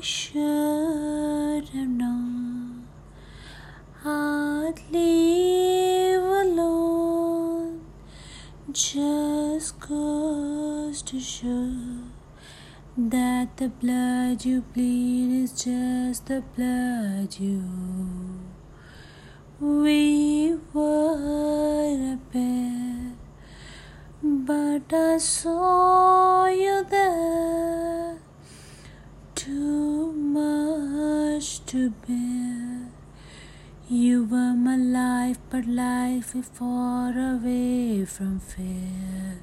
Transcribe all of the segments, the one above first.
I should have known I'd leave alone just goes to show that the blood you bleed is just the blood you we were a pair but I saw you there to bear you were my life but life is far away from fear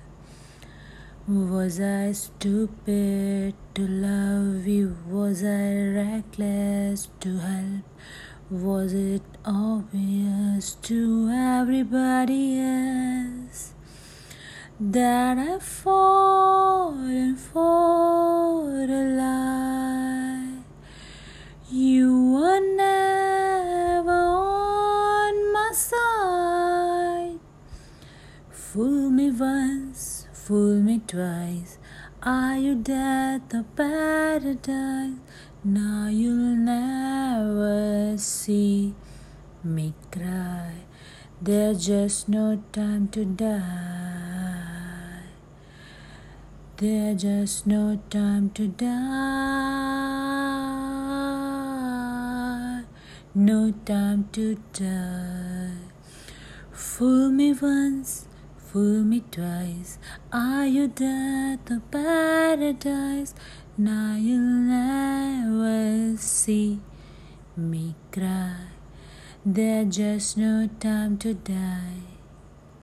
was I stupid to love you? Was I reckless to help? Was it obvious to everybody else that I fall fallen for Fool me once fool me twice. Are you dead the paradise? Now you'll never see me cry. There's just no time to die. There's just no time to die. No time to die. Fool me once fool me twice. Are you dead to paradise? Now you'll never see me cry. There's just no time to die.